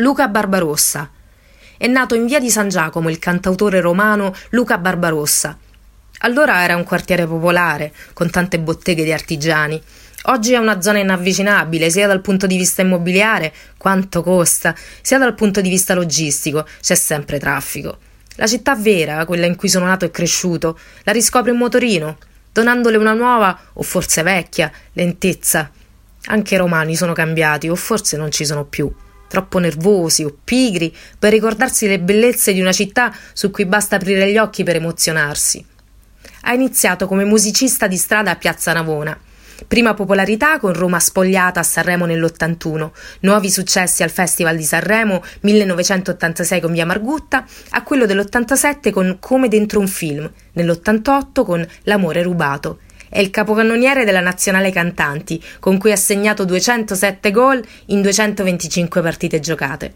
Luca Barbarossa. È nato in via di San Giacomo il cantautore romano Luca Barbarossa. Allora era un quartiere popolare, con tante botteghe di artigiani. Oggi è una zona inavvicinabile sia dal punto di vista immobiliare, quanto costa, sia dal punto di vista logistico, c'è sempre traffico. La città vera, quella in cui sono nato e cresciuto, la riscopre in motorino, donandole una nuova, o forse vecchia, lentezza. Anche i romani sono cambiati, o forse non ci sono più troppo nervosi o pigri per ricordarsi le bellezze di una città su cui basta aprire gli occhi per emozionarsi. Ha iniziato come musicista di strada a Piazza Navona. Prima popolarità con Roma spogliata a Sanremo nell'81, nuovi successi al Festival di Sanremo 1986 con Via Margutta, a quello dell'87 con Come dentro un film, nell'88 con L'amore rubato è il capocannoniere della nazionale cantanti, con cui ha segnato 207 gol in 225 partite giocate.